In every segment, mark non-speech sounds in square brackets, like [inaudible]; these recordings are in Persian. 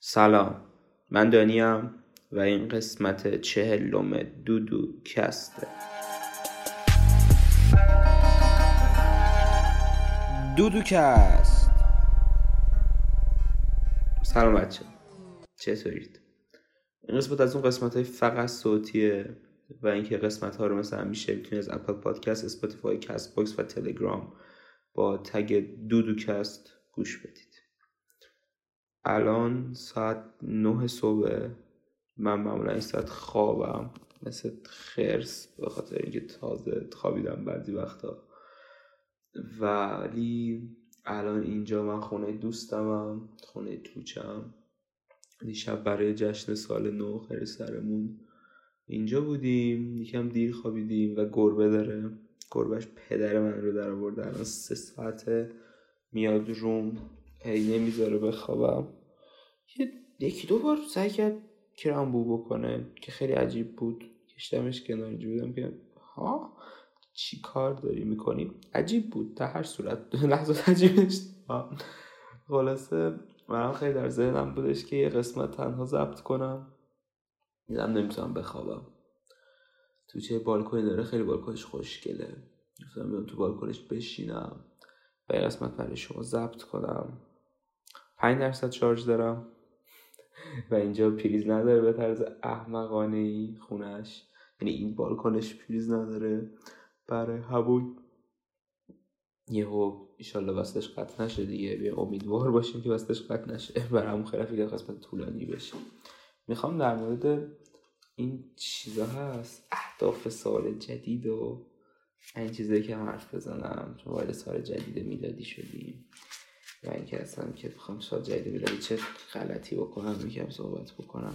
سلام. من دانیم و این قسمت چهلم دودوکسته. دودوکست سلام بچه. چطورید؟ این قسمت از اون قسمت های فقط صوتیه و اینکه قسمت ها رو مثلا میشه می‌تونید از Apple Podcast Spotify Castbox و تلگرام با tag دودوکست گوش بدید. الان ساعت نه صبح من معمولا این ساعت خوابم مثل خرس به خاطر اینکه تازه خوابیدم بعضی وقتا. ولی الان اینجا من خونه دوستمم خونه توچم. دیشب برای جشن سال نو خیر سرمون اینجا بودیم یکم دیر خوابیدیم و گربه داره. گربهش پدر من رو در آورده. الان سه ساعته میاد روم. هی نمی‌ذاره بخوابم. یکی دو بار سعی کرد کرامبو بکنه که خیلی عجیب بود. کشتمش کنار بودم که ها چی کار داری می‌کنی؟ عجیب بود در هر صورت. [laughs] لحظات عجیب خلاصه منم خیلی در ذهنم بودش که یه قسمت تنها ضبط کنم. دیدم نمی‌تونم بخوابم. تو چه بالکنی داره خیلی بالکنش خوشگله. گفتم تو بالکنش بشینم و یه قسمت برای شما ضبط کنم. پنج درصد شارژ دارم. و اینجا پریز نداره به طرز احمقانه ای خونش. یعنی این بالکنش پریز نداره برای هوا یهو ایشالله وصلش قطع نشه دیگه. بیا امیدوار باشیم که وصلش قطع نشه. [laughs] برای همون خیلی که قسمت طولانی بشه. می‌خوام در مورد این چیزا هست. اهداف سال جدید و این چیزایی که حرف بزنم. چون وارد سال جدید میلادی شدیم. و اینکه اصلا که بخوام سال جدید میلادی چه غلطی بکنم میگم صحبت بکنم.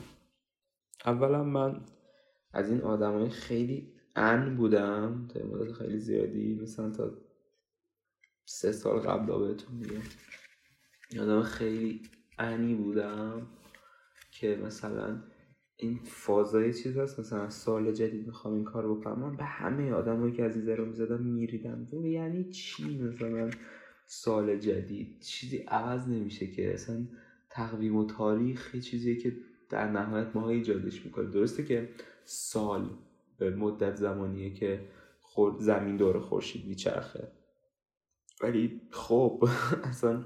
اولا من از این آدمای خیلی ان بودم تا مدت خیلی زیادی مثلا تا سه سال قبل بهتون میگم. آدم خیلی انی بودم که مثلا این فازای چیز هست مثلا سال جدید می‌خوام این کار بکنم. من به همه آدمایی که از این رو می‌زدم میریدم. یعنی چی؟ مثلا سال جدید چیزی عوض نمیشه که اصلا تقویم و تاریخ چیزیه که در نهایت ماها ایجادش می‌کنه. درسته که سال به مدت زمانیه که زمین دور خورشید میچرخه. ولی خب [laughs] اصلا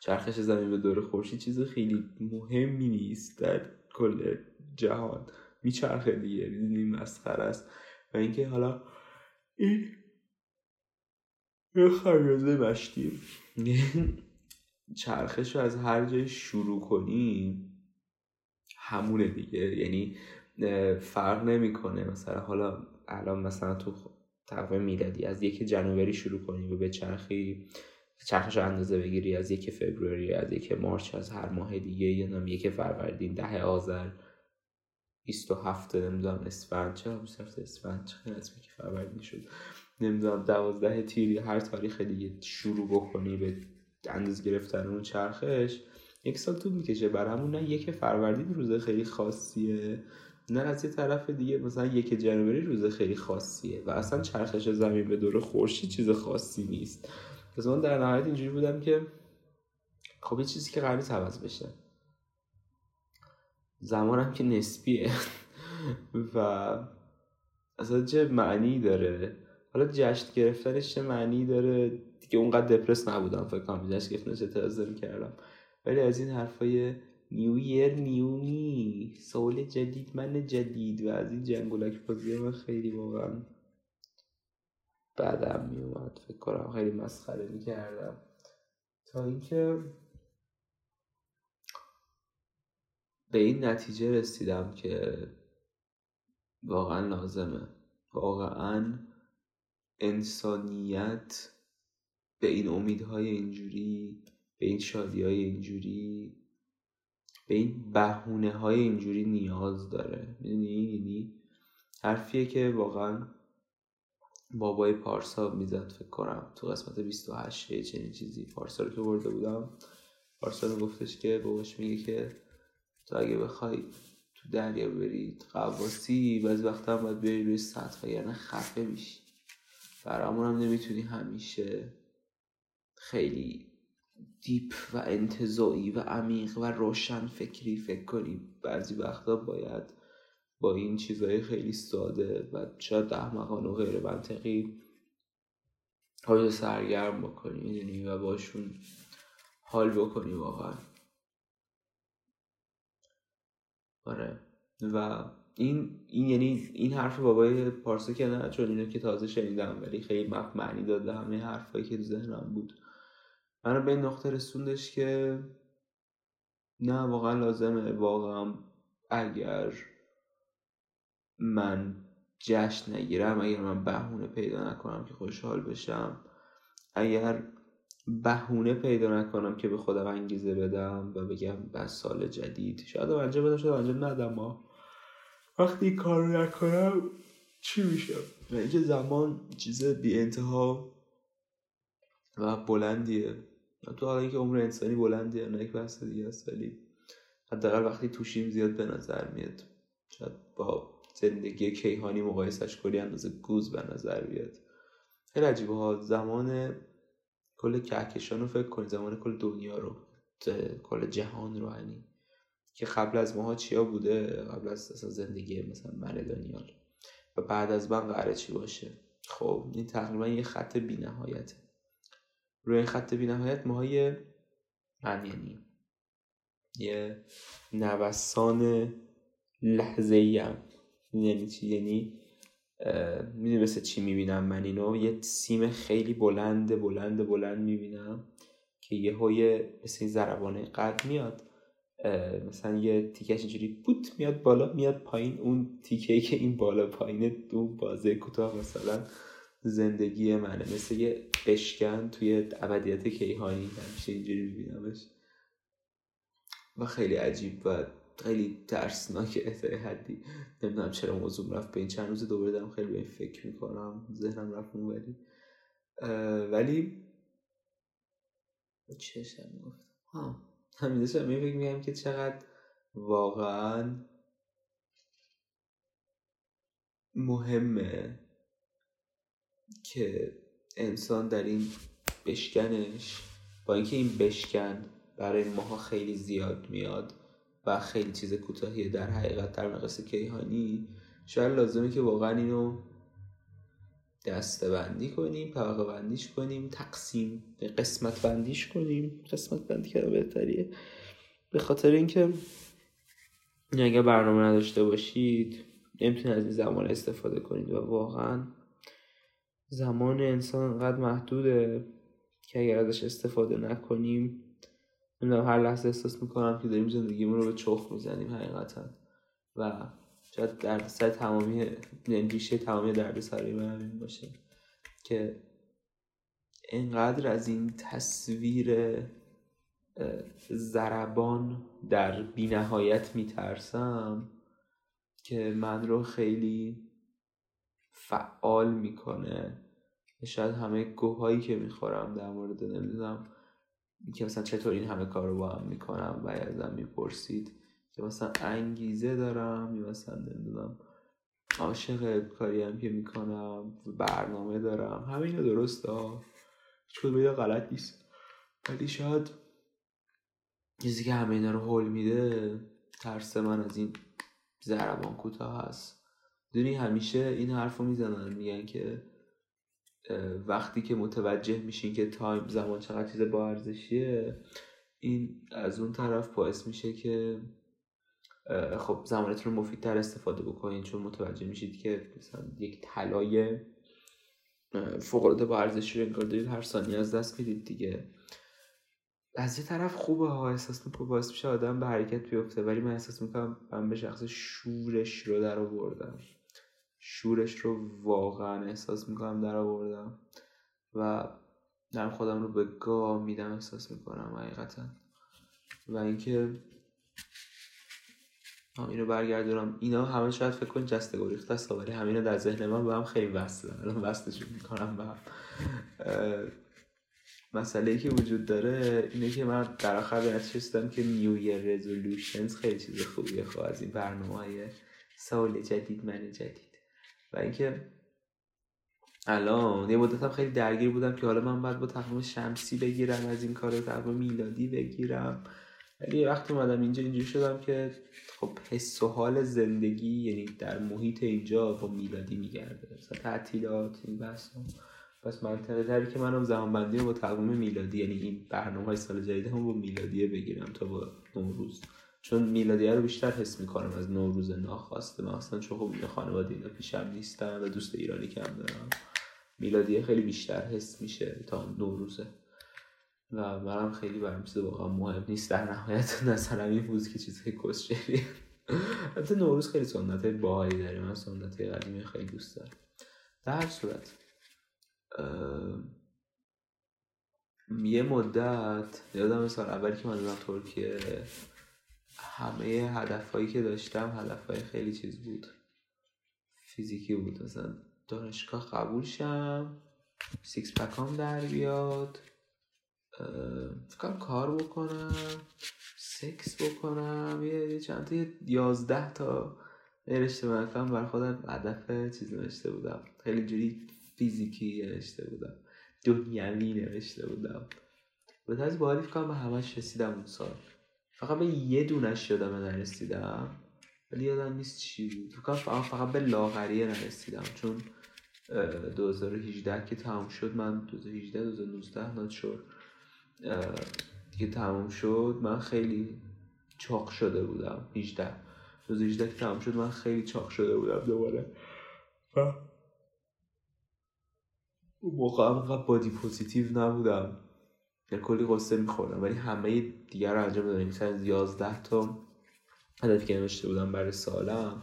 چرخش زمین به دور خورشید چیز خیلی مهمی نیست در کل جهان. میچرخه دیگه می‌دونی مسخره است. و اینکه حالا این یه خریازه مشتی چرخش رو از هر جای شروع کنی همونه دیگه. یعنی فرق نمی‌کنه. مثلا حالا الان مثلا تو تقویم میلادی از یک جنوبری شروع کنی و به چرخی چرخش اندازه بگیری. از یک فبروری از یک مارچ از هر ماه دیگه یا نم یک فروردین ده آذر. 27 نمی‌دونم اسفند. چرا 27 اسفند؟ چه اسمی که فروردین شد. نمی‌دونم دوازده تیری هر تاریخ دیگه شروع بکنی به اندازه گرفتن اون چرخش یک سال طول می‌کشه. برامون نه یک فروردین روز خیلی خاصیه نه از یه طرف دیگه مثلا یک جنوری روز خیلی خاصیه و اصلا چرخش زمین به دور خورشید چیز خاصی نیست. پس من در نهایت اینجوری بودم که خب یه چیزی که قرار عوض بشه. زمانم که نسبیه. [laughs] و اصلا چه معنی داره؟ حالا جشن گرفتنش چه معنی داره؟ دیگه اونقدر دپرس نبودم فکر کنم جشن گرفتنش اعتراض کردم. ولی از این حرفای نیو یر نیو می سال جدید من جدید و از این جنگولک بازی من خیلی واقعا بعدم میومد. فکر کنم خیلی مسخره می‌کردم. تا اینکه به این نتیجه رسیدم که واقعا لازمه. واقعا انسانیت به این امیدهای اینجوری به این شادی های اینجوری به این بهونه های اینجوری نیاز داره. می‌دونی؟ یعنی حرفیه که واقعا بابای پارسا می‌زد فکر کنم. تو قسمت 28 چنین چیزی پارسا رو که برده بودم. پارسا رو گفتش که باباش میگه که تو اگه بخوای تو دریا بری قواسی بعضی وقتا هم باید بری روی سطح یعنی خفه میشی. برامون هم نمی‌تونی همیشه خیلی دیپ و انتظایی و عمیق و روشن فکری فکر کنیم بعضی وقتا باید با این چیزهای خیلی ساده و شاید احمقانه و غیر منطقی حال سرگرم بکنی و باشون حال بکنی واقعا. آره. و این این یعنی این حرف بابای پارسا که نه چون اینو که تازه شنیدم ولی خیلی معنی داده همه حرفایی که تو ذهنم بود. منو به این نقطه رسوندش که نه واقعا لازمه. واقعا اگر من جشن نگیرم اگر من بهونه پیدا نکنم که خوشحال بشم اگر بهونه پیدا نکنم که به خودم انگیزه بدم و بگم بس سال جدید. شاید انجام بدم شاید انجام ندم ما وقتی کار نکنم چی میشه و اینکه زمان چیز بی انتها و بلندیه. تو حالا اینکه عمر انسانی بلندیه نه یک بحث دیگه است ولی حداقل وقتی توشیم زیاد به نظر میاد شاید با زندگی کیهانی مقایسش کنی اندازه گوز به نظر بیاد. خیلی عجیبه ها زمان کل کهکشان رو فکر کنی زمان کل دنیا رو کل جهان رو هنی که قبل از ماها چیا بوده؟ قبل از زندگی مثلا من دانیال. و بعد از من قراره چی باشه؟ خب این تقریبا یه خط بی نهایته روی این خط بی نهایت ماهای من یعنی یه نوسان لحظه هم. یعنی چی؟ یعنی می‌دونی مثل چی می‌بینم من اینو؟ یه سیم خیلی بلند بلند بلند می‌بینم که یه های مثل زربانه قد میاد. مثلا یه تیکش اینجوری بوت میاد بالا میاد پایین. اون تیکه که این بالا پایینه دو بازه کوتاه مثلا زندگی منه. مثل یه بشکن توی ابدیت کیهانی همیشه اینجوری میبینمش. و خیلی عجیب و خیلی ترسناک [laughs] احتای حدی. نمی‌دونم چرا موضوع رفت به این. چند روز دوباره دارم خیلی به این فکر می‌کنم. ذهنم رفت ولی. ولی چه گفتم. ها همین داشتم می فکر میگم که چقدر واقعا مهمه که انسان در این بشکنش با اینکه این بشکن برای ماها خیلی زیاد میاد و خیلی چیز کوتاهیه در حقیقت در مقصد کیهانی شاید لازمه که واقعا اینو دسته بندی کنیم طبقه بندیش کنیم تقسیم قسمت بندیش کنیم. قسمت بندی کردن بهتریه. به خاطر اینکه اگر برنامه نداشته باشید نمی‌تونید از این زمان استفاده کنید و واقعا زمان انسان انقدر محدوده که اگر ازش استفاده نکنیم نمی‌دونم هر لحظه احساس می‌کنم که داریم زندگیمون رو به چخ می‌زنیم حقیقتا. و شاید در سر تمامی یعنی ریشه تمامی درد سرای من این باشه که انقدر از این تصویر زربان در بینهایت میترسم که من رو خیلی فعال می‌کنه. شاید همه گوهایی که می‌خورم در مورد نمی‌دونم که مثلا چطور این همه کار رو با هم می‌کنم و ازم می‌پرسید. که مثلا انگیزه دارم یا مثلا نمی‌دونم عاشق کاری هم که می‌کنم برنامه دارم همه اینو درسته ها. چون غلط نیست. ولی شاید چیزی که همه اینا رو حل میده ترس من از این زربان کوتاه هست. دونی همیشه این حرف رو می‌زنن میگن که وقتی که متوجه میشین که تایم زمان چقدر چیز با ارزشیه این از اون طرف باعث میشه که خب زمانتون رو مفیدتر استفاده بکنین چون متوجه میشید که مثلا یک طلای فوق با ارزشی رو انگار دارید هر ثانیه از دست می‌دید دیگه. از یه طرف خوبه ها احساس می‌کنه باعث میشه آدم به حرکت بیفته ولی من احساس می‌کنم من به شخص شورش رو در آوردم. شورش رو واقعا احساس می‌کنم در آوردم و دارم خودم رو به گاه میدم احساس می‌کنم حقیقتا. و اینکه اینو برگردونم. اینا همه شاید فکر کن جسته گریخته است ولی همینو در ذهن من به هم خیلی وصله الان وصلشون می‌کنم به هم. مسئله که وجود داره اینه که من در آخر به نتیجه که نیو رزولوشنز خیلی چیز خوبیه خب از این برنامه های سال جدید من جدید. و اینکه الان یه مدت هم خیلی درگیر بودم که حالا من باید با تقویم شمسی بگیرم از این کار تقویم میلادی بگیرم. ولی یه وقت اومدم اینجا اینجوری شدم که خب حس و حال زندگی یعنی در محیط اینجا با میلادی میگرده. مثلا تعطیلات این بحث پس منطقه تری که منم زمان بندی با تقویم میلادی یعنی این برنامه های سال جدید هم با میلادیه بگیرم تا با نوروز. چون میلادیه رو بیشتر حس می‌کنم از نوروز ناخواسته. من اصلا چون خب خانواده اینا پیشم نیستم و دوست ایرانی کم دارم. میلادیه خیلی بیشتر حس میشه تا نوروزه. و منم خیلی برام چیز واقعا مهم نیست. در نهایت نظرم این بود که چیزهای کسچری حتی نوروز خیلی سنت باهایی داره. من سنت قدیمی خیلی دوست دارم. در هر صورت یه مدت یادم سال اولی که من دادم ترکیه همه هدفهایی که داشتم هدفهای خیلی چیز بود. فیزیکی بود. مثلا دانشگاه قبول شم six pack ام در بیاد. فکر کنم کار بکنم؟ سکس بکنم؟ یه چند تا یازده تا نوشته بودم بر خودم هدف چیز نوشته بودم. خیلی جوری فیزیکی نوشته بودم. دنیوی نوشته بودم. به طرز باحالی فکر کنم به همش رسیدم اون سال. فقط به یه دونش یادم نرسیدم. ولی یادم نیست چی بود. فکرم فقط به لاغریه نرسیدم. چون 2018 که تمام شد من 2018 2019 نات شد. که تمام شد من خیلی چاق شده بودم. 18 2018 که تمام شد من خیلی چاق شده بودم دوباره. و اون موقع هم بادی پوزیتیو نبودم. یا کلی قصه میخوردم ولی همه دیگر رو انجام دادم. مثلا از 11 تا هدفی که نوشته بودم برای سالم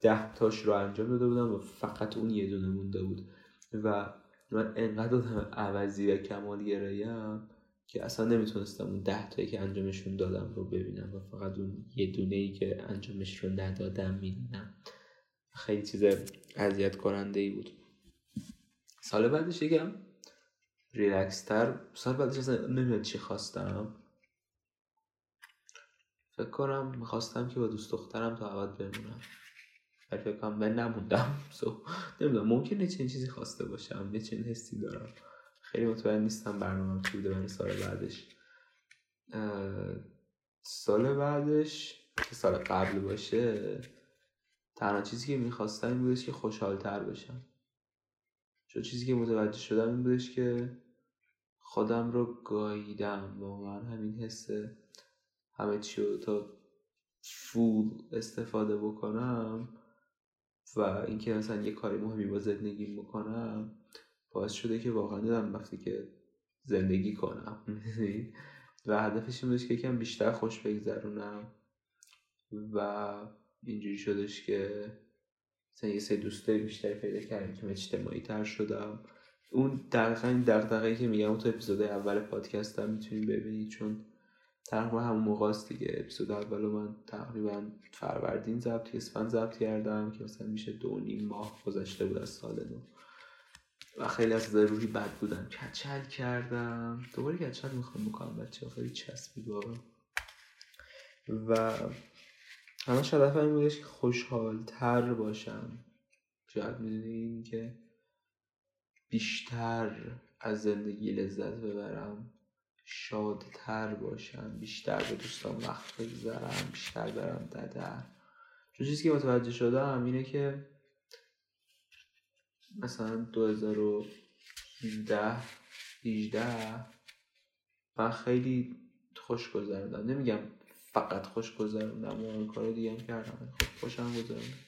ده تاش رو انجام داده بودم و فقط اون یه دونه مونده بود. و من انقدر آدم عوضی و کمال گرایم که اصلا نمی‌تونستم اون ده تایی که انجامشون دادم رو ببینم و فقط اون یه دونه ای که انجامش رو ندادم می‌دونم خیلی چیز اذیت کننده ای بود. سال بعدش یکم ریلکس تر سال بعدش اصلا نمیاد چی خواستم. فکر کنم می‌خواستم که با دوست دخترم تا عبد بمونم. ولی فکر کنم من نموندم. [laughs] سو نمی‌دونم ممکنه چنین چیزی خواسته باشم. یه چنین حسی دارم. خیلی مطمئن نیستم برنامه چی بوده برای سال بعدش. سال بعدش که سال قبل باشه تنها چیزی که می‌خواستم این بودش که خوشحالتر بشم. چون چیزی که متوجه شدم این بودش که خودم رو گاییدم. واقعا همین حسه همه چی رو تا فول استفاده بکنم و اینکه مثلا یه کاری مهمی با زندگی بکنم باعث شده که واقعا دیدم وقتی که زندگی کنم [laughs] و هدفش این که یکم بیشتر خوش بگذرونم و اینجوری شدش که مثلا یه سه دوستای بیشتری پیدا کردم که اجتماعی تر شدم. اون دقیقا این دقیقه که میگم تو اپیزود اول پادکست هم می‌تونیم ببینید چون تقریبا همون موقع است دیگه. اپیزود اول من تقریبا فروردین ضبط اسفند ضبط کردم که مثلا میشه دو نیم ماه گذشته بود از سال نو. و خیلی از روحی بد بودم کچل کردم. دوباره کچل می‌خوام بکنم بچه خیلی چسبید واقعا. و همه هدف این بودش که خوشحال تر باشم. شاید می‌دونین که بیشتر از زندگی لذت ببرم شادتر باشم بیشتر به دوستان وقت بگذارم بیشتر برم ددر چون چیزی که متوجه شدم اینه که مثلا 2017 18 من خیلی خوش گذردم نمیگم فقط خوش گذروندم و کار دیگه هم کردم خب خوشم گذروندم.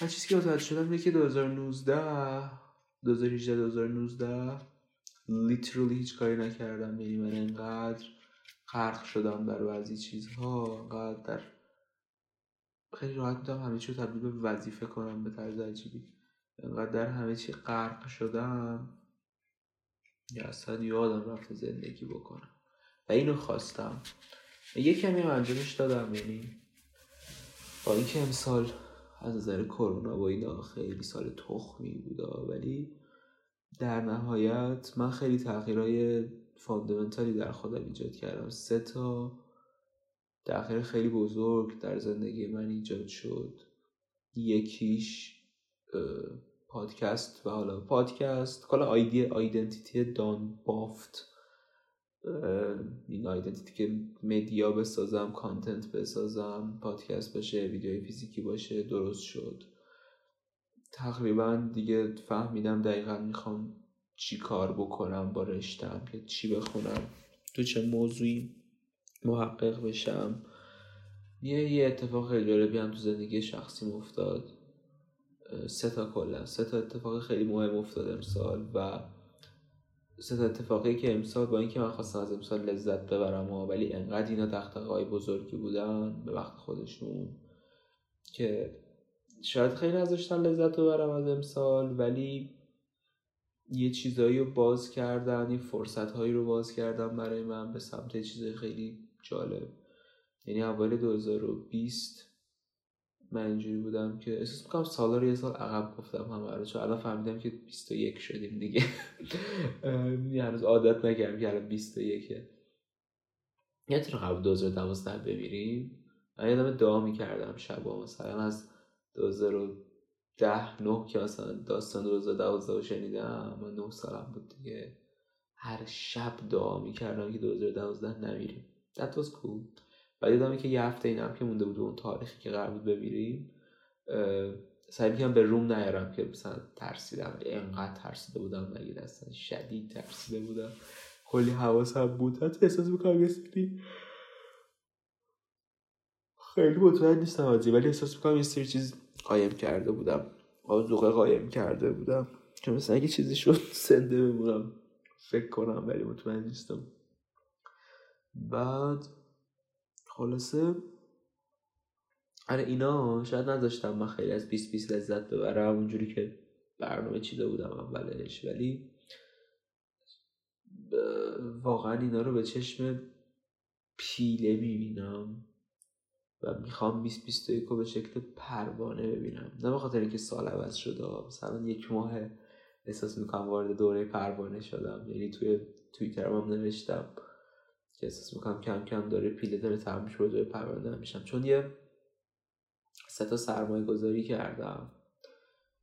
من چیزی که متوجه شدم اینه که 2019 2018 2019 لیترلی هیچ کاری نکردم. یعنی من انقدر غرق شدم در بعضی چیزها انقدر در خیلی راحت می‌تونم همه چی رو تبدیل به وظیفه کنم به طرز عجیبی. انقدر در همه چی غرق شدم یا اصلا یادم رفت زندگی بکنم. و اینو خواستم. یه کمی انجامش دادم یعنی با اینکه امسال از نظر کرونا و اینا خیلی سال تخمی بودا ولی در نهایت من خیلی تغییرهای فاندمنتالی در خودم ایجاد کردم. سه تا تغییر خیلی بزرگ در زندگی من ایجاد شد. یکیش پادکست و حالا پادکست کلا آیدی آیدنتیتی دان بافت. این آیدنتیتی که مدیا بسازم کانتنت بسازم پادکست باشه ویدیوی فیزیکی باشه درست شد. تقریبا دیگه فهمیدم دقیقا می‌خوام چی کار بکنم با رشتم که چی بخونم تو چه موضوعی محقق بشم. یه یه اتفاق خیلی جالبی هم تو زندگی شخصی افتاد. سه تا کلا. سه تا اتفاق خیلی مهم افتاد امسال و سه تا اتفاقی که امسال با اینکه من خواستم از امسال لذت ببرم ولی انقدر اینا دقدقه‌های بزرگی بودن به وقت خودشون که شاید خیلی نذاشتن لذت ببرم از امسال ولی یه چیزایی رو باز کردن یه فرصت هایی رو باز کردن برای من به سمت چیزای خیلی جالب. یعنی اول 2020 من اینجوری بودم که احساس می‌کنم سالا یه سال عقب گفتم همه رو چون الان فهمیدم که 21 شدیم دیگه. [laughs] هنوز عادت نکردم که الان 21 یادتونه قبل 2012 بمیریم. من یادم دعا می‌کردم شبا مثلا از 2010 نه که مثلا داستان 2012 رو شنیدم من 9 سالم بود دیگه. هر شب دعا می‌کردم که 2012 نمیریم. That was cool. بعد یادمه که یه هفته اینم که مونده بود اون تاریخی که قرار بود بمیریم سعی می‌کنم به روم نیارم که مثلا ترسیدم. انقدر ترسیده بودم مگه دستن شدید ترسیده بودم. کلی حواسم بود. حتی احساس می‌کنم یه سری خیلی مطمئن نیستم ازی ولی احساس می‌کنم یه سری چیز قایم کرده بودم. آزوقه قایم کرده بودم. که مثلا اگه چیزی شد [laughs] سنده بمونم. فکر کنم ولی مطمئن نیستم. بعد خلاصه. آره اینا شاید نداشتم من خیلی از 20 20 لذت ببرم اونجوری که برنامه چیده بودم اولش. ولی واقعا اینا رو به چشم پیله می‌بینم و می‌خوام 2021 رو به شکل پروانه ببینم. نه به خاطر اینکه سال عوض شده مثلا یک ماه احساس می‌کنم وارد دوره پروانه شدم. یعنی توی توییترم هم نوشتم. که احساس می‌کنم کم کم داره پیله داره تمام میشه به پرونده میشم. چون یه سه تا سرمایه گذاری کردم.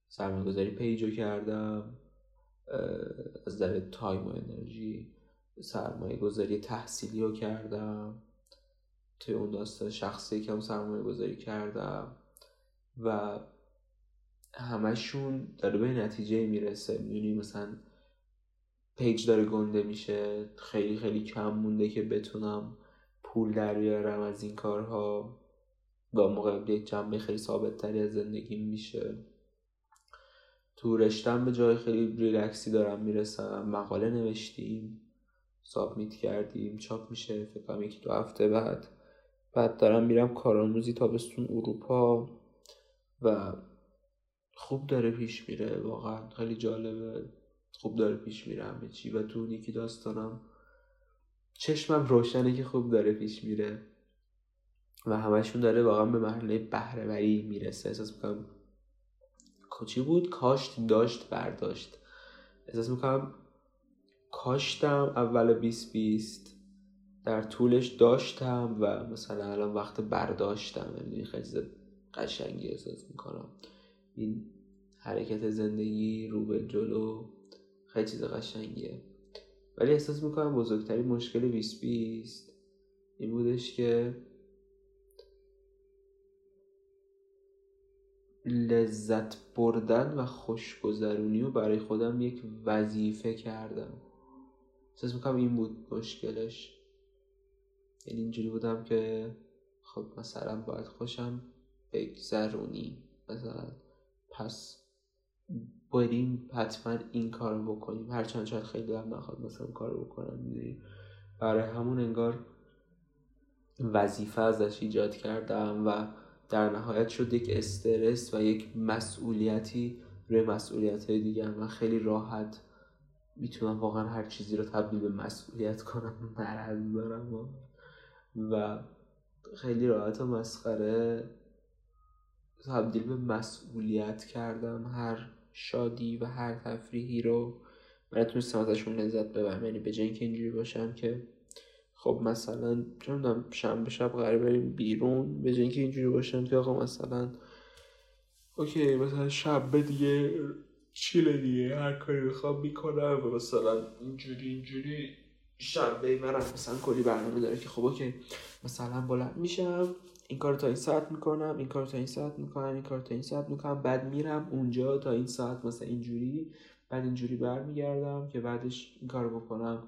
سرمایه گذاری پیجو کردم از در تایم و انرژی. سرمایه گذاری تحصیلی رو کردم. توی اون داستان شخصی که هم سرمایه گذاری کردم. و همشون داره به نتیجه می‌رسه. می‌دونی مثلا page داره گنده میشه خیلی خیلی کم مونده که بتونم پول در بیارم از این کارها. با موقع یک جنبه خیلی ثابت تری از زندگی میشه. تو رشتم به جای خیلی ریلکسی دارم می‌رسم. مقاله نوشتیم submit کردیم چاپ میشه فکر کنم یکی دو هفته بعد. بعد دارم میرم کارآموزی تابستون اروپا و خوب داره پیش میره واقعا خیلی جالبه. خوب داره پیش میره همه چی. و تو یکی داستانم چشمم روشنه که خوب داره پیش میره. و همشون داره واقعا به مرحله بهرهوری می‌رسه. احساس می‌کنم کچی بود؟ کاشت داشت برداشت. احساس می‌کنم کاشتم اول 2020 در طولش داشتم و مثلا الان وقت برداشتم. یعنی خیلی قشنگی احساس می‌کنم. این حرکت زندگی رو به جلو خیلی چیز قشنگیه. ولی احساس می‌کنم بزرگترین مشکل 2020 این بودش که لذت بردن و خوشگذرونی رو برای خودم یک وظیفه کردم. احساس می‌کنم این بود مشکلش. یعنی اینجوری بودم که خب مثلا باید خوشم بگذرونی. مثلا پس بریم حتما این کار بکنیم. هرچند شاید خیلی هم نخواد مثلا کار بکنم می‌دونی. برای همون انگار وظیفه ازش ایجاد کردم و در نهایت شد یک استرس و یک مسئولیتی روی مسئولیت های و خیلی راحت می‌تونم واقعا هر چیزی رو تبدیل به مسئولیت کنم مرض دارم. و, و خیلی راحت و مسخره تبدیل به مسئولیت کردم. هر شادی و هر تفریحی رو من نتونستم ازشون لذت ببرم. یعنی به که اینجوری باشم که خب مثلا چون شنبه شب قرار بریم بیرون به اینکه اینجوری باشم که آقا مثلا اوکی مثلا شب دیگه چیله دیگه هر کاری بخوام می‌کنم و مثلا اینجوری اینجوری شنبه منم مثلا کلی برنامه داره که خب اوکی مثلا بلند میشم این کار تا این ساعت می‌کنم این کار تا این ساعت می‌کنم این کار تا این ساعت می‌کنم بعد میرم اونجا تا این ساعت مثلا اینجوری بعد اینجوری برمیگردم که بعدش این کار بکنم.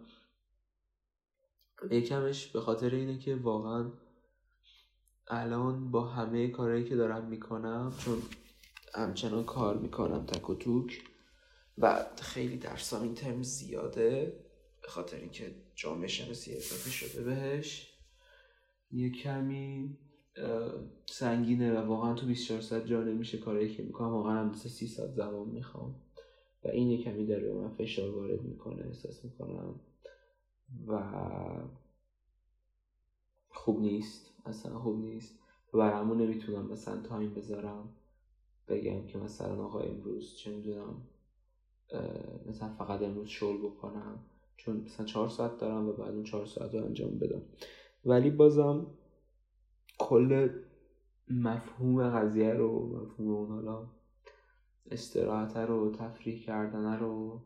یکمش به خاطر اینه که واقعا الان با همه کارهایی که دارم می‌کنم چون همچنان کار می‌کنم تک و توک و خیلی درسام این ترم زیاده. به خاطر اینکه جامعه شناسی اضافه شده بهش. یه کمی سنگینه و واقعا تو 24 ساعت جا نمیشه کارایی که می‌کنم. واقعا هم 30 ساعت زمان می‌خوام. و این یه کمی داره به من فشار وارد می‌کنه احساس می‌کنم. و خوب نیست. اصلا خوب نیست. و برامون نمی‌تونم مثلا تایم بذارم. بگم که مثلا آقا امروز چه می‌دونم مثلا فقط امروز شل بکنم. چون مثلا چهار ساعت دارم و بعد اون چهار ساعت رو انجام بدم. ولی بازم کل مفهوم قضیه رو مفهوم اون حالا استراحت رو تفریح کردن رو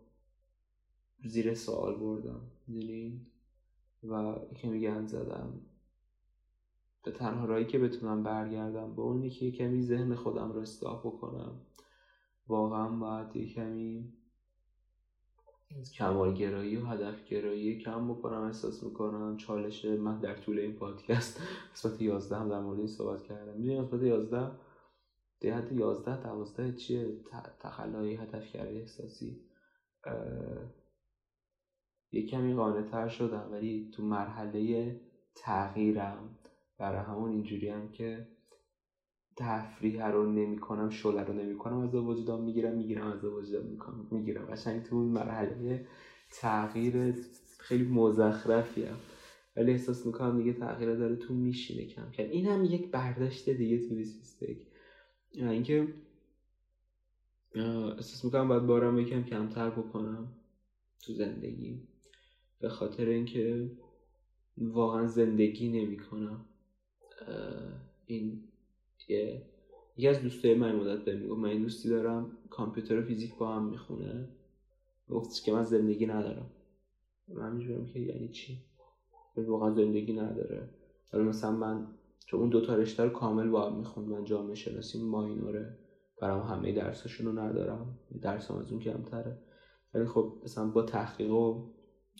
زیر سوال بردم می‌دونین؟ و کمی گند زدم. به تنها رایی که بتونم برگردم به اونی که کمی ذهن خودم رو اصلاح بکنم. واقعا باید یه کمی کمالگرایی و هدف گرایی کم بکنم احساس می‌کنم چالش من در طول این پادکست قسمت 11 هم در مورد این صحبت کردم. می‌دونی قسمت 11 دهت 11 12 چیه؟ تخلای هدف گرایی احساسی یه کمی قانع تر شدم ولی تو مرحله تغییرم برای همون اینجوری هم که تفریح رو نمی کنم شله رو نمی کنم از وجودم می‌گیرم می‌گیرم از وجودم می‌کنم. می‌گیرم. قشنگ تو اون مرحله تغییر خیلی مزخرفی هم. ولی احساس می‌کنم دیگه تغییر داره تو میشینه کم کم. این هم یک برداشت دیگه تو بیست اینکه احساس می‌کنم باید بارم یکم کمتر بکنم تو زندگی. به خاطر اینکه واقعا زندگی نمی‌کنم. این یکی از دوستای من مدت به می‌گفت من این دوستی دارم کامپیوتر و فیزیک با هم می‌خونه. گفتش که من زندگی ندارم. من میجورم که یعنی چی؟ واقعا زندگی نداره. حالا مثلا من چون اون دوتا رشته رو کامل با هم می‌خوند من جامعه شناسی ماینوره برام همه درساشون رو ندارم. درسام از اون کمتره. ولی خب مثلا با تحقیق و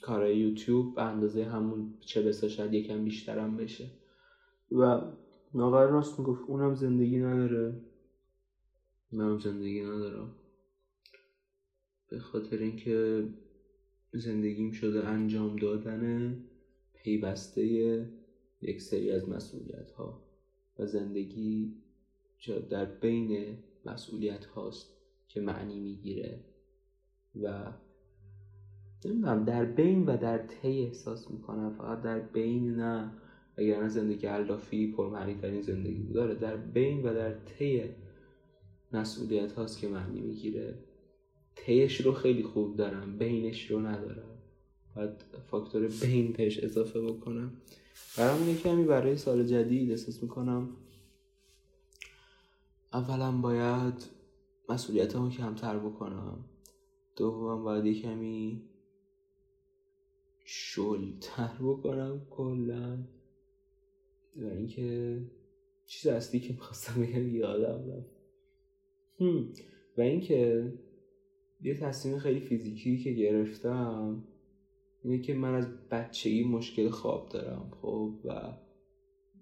کارهای یوتیوب به اندازه همون چه بسا شاید یکم بیشترم بشه. و ناقر راست می‌گفت اونم زندگی نداره. منم زندگی ندارم به خاطر اینکه زندگیم شده انجام دادن پیوسته یک سری از مسئولیت ها و زندگی در بین مسئولیت هاست که معنی می‌گیره و نمی‌دونم در بین و در طی احساس می‌کنم فقط در بین نه. اگر زندگی علافی پرمعنی ترین زندگی داره در بین و در طی مسئولیت هاست که معنی می‌گیره. طیش رو خیلی خوب دارم بینش رو ندارم. باید فاکتور بین بهش اضافه بکنم. برام یه کمی برای سال جدید احساس می‌کنم اولا باید مسئولیت رو کمتر بکنم. دوم باید یه کمی شلتر بکنم کلا. و اینکه چیز اصلی که می‌خواستم بگم یادم رفت. و اینکه یه تصمیم خیلی فیزیکی که گرفتم اینه که من از بچگی مشکل خواب دارم خب؟ و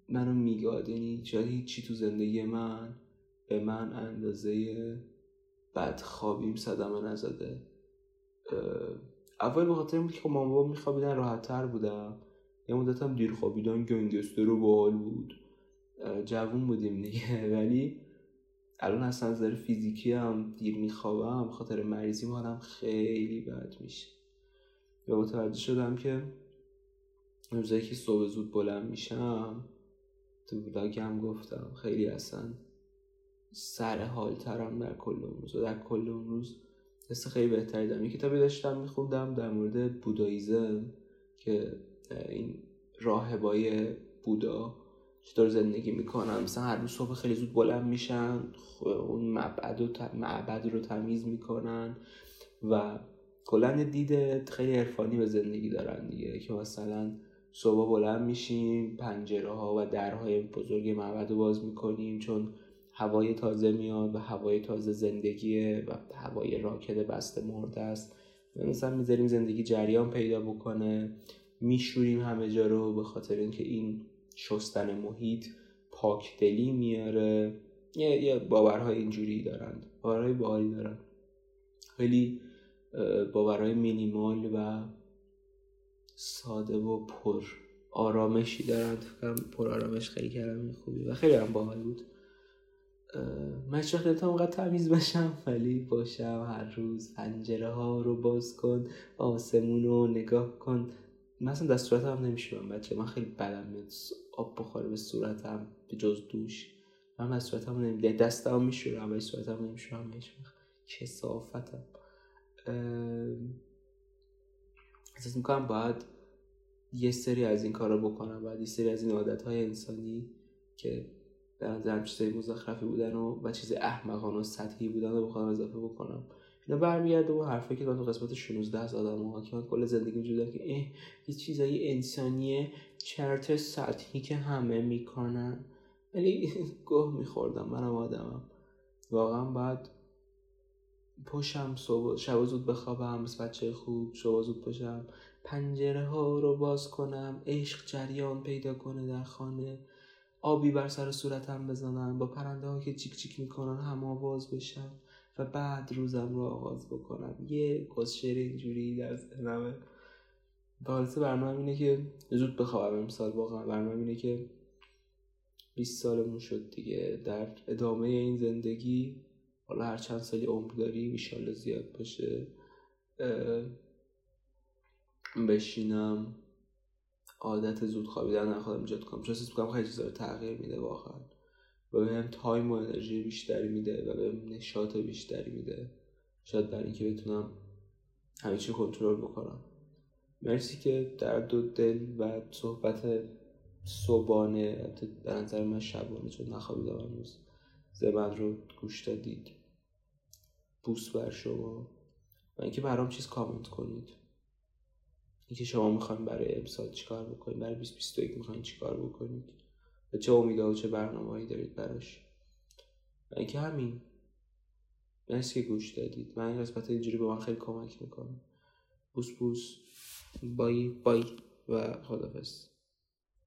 منو میگاد. یعنی شاید هیچی تو زندگی من به من اندازه بدخوابیم صدمه نزده. اول به خاطر که خب مامان میخوابیدن راحت تر بودم. یه مدت هم دیر خوابیدن گنگستر رو باحال بود. جوون بودیم دیگه. [laughs] ولی الان از نظر فیزیکی هم دیر میخوابم خاطر مریضی مالم خیلی بد میشه. و متوجه شدم که روزایی که صبح زود بلند میشم تو ولاگم گفتم خیلی اصلا سر حال ترم در کل اون روز. و در کل اون روز حس خیلی بهتری دارم. یه کتابی داشتم میخوندم در مورد بوداییزم که این راهبای بودا چطور زندگی می‌کنن. مثلا هر روز صبح خیلی زود بلند میشن اون معبد, و معبد رو تمیز می‌کنن و کلا دید خیلی عرفانی به زندگی دارن دیگه. که مثلا صبح بلند میشیم پنجره ها و درهای بزرگ معبد رو باز می‌کنیم چون هوای تازه میاد و هوای تازه زندگیه و هوای راکد بسته مرده است. مثلا می‌ذاریم زندگی جریان پیدا بکنه. میشوریم همه جا رو به خاطر اینکه این شستن محیط پاکدلی میاره. یه, یه باورهای اینجوری دارند باورهای باحالی دارن. خیلی باورهای مینیمال و ساده و پر آرامشی دارن. پر آرامش خیلی کلمه خوبی و خیلی هم باحال بود. من هیچ وقت اونقدر تمیز بشم ولی باشم. هر روز پنجره ها رو باز کن آسمون رو نگاه کن. من اصلا دست صورتم نمیشورم بچه من خیلی بدم میاد. آب بخوره به صورتم به جز دوش. من از صورتم نمیده دستم میشورم ولی صورتم نمیشورم هیچ وقت کسافتم. احساس می‌کنم باید یه سری از این کارا بکنم. باید یه سری از این عادت های انسانی که به نظرم چیزای مزخرفی بودن و, و چیز احمقانه و سطحی بودن رو بخوام اضافه بکنم. اینا برمیگرده و حرفی که تو قسمت 16 از آدم ها که کل زندگی جوده که اه یه چیزای انسانی چرت سطحی که همه می‌کنن. ولی [laughs] گوه میخوردم منم آدمم. واقعا بعد پشم صبح شب زود بخوابم بس بچه خوب شب زود پشم. پنجره ها رو باز کنم عشق جریان پیدا کنه در خانه. آبی بر سر صورتم بزنم با پرنده ها که چیک چیک می‌کنن هم آواز بشم بعد روزم رو آغاز بکنم. یه کسشر اینجوری در ذهنمه. بالسه برنامه اینه که زود بخوابم امسال واقعا. برنامه اینه که 20 سالمون شد دیگه. در ادامه این زندگی حالا هر چند سالی عمر داریم ایشالله زیاد باشه. بشینم. عادت زود خوابیدن در خودم ایجاد کنم. چون می‌کنم خیلی چیزا رو تغییر میده واقعا. و بهم تایم و انرژی بیشتری میده و بهم نشاط بیشتری میده. شاید در اینکه بتونم همه کنترل بکنم مرسی که در دو دل و صحبت صبحانه در نظر من شبانه چون نخوابیدم امروز زبن رو گوش دادید. بوس بر شما. و اینکه برام چیز کامنت کنید. اینکه شما می‌خواین برای امسال چیکار بکنید برای 2021 می‌خواین چیکار بکنید. و چه امیدها و چه برنامه‌هایی دارید براش. و اینکه همین. مرسی که گوش دادید. من این قسمت اینجوری به من خیلی کمک می‌کنه. بوس بوس بای بای و خدافظ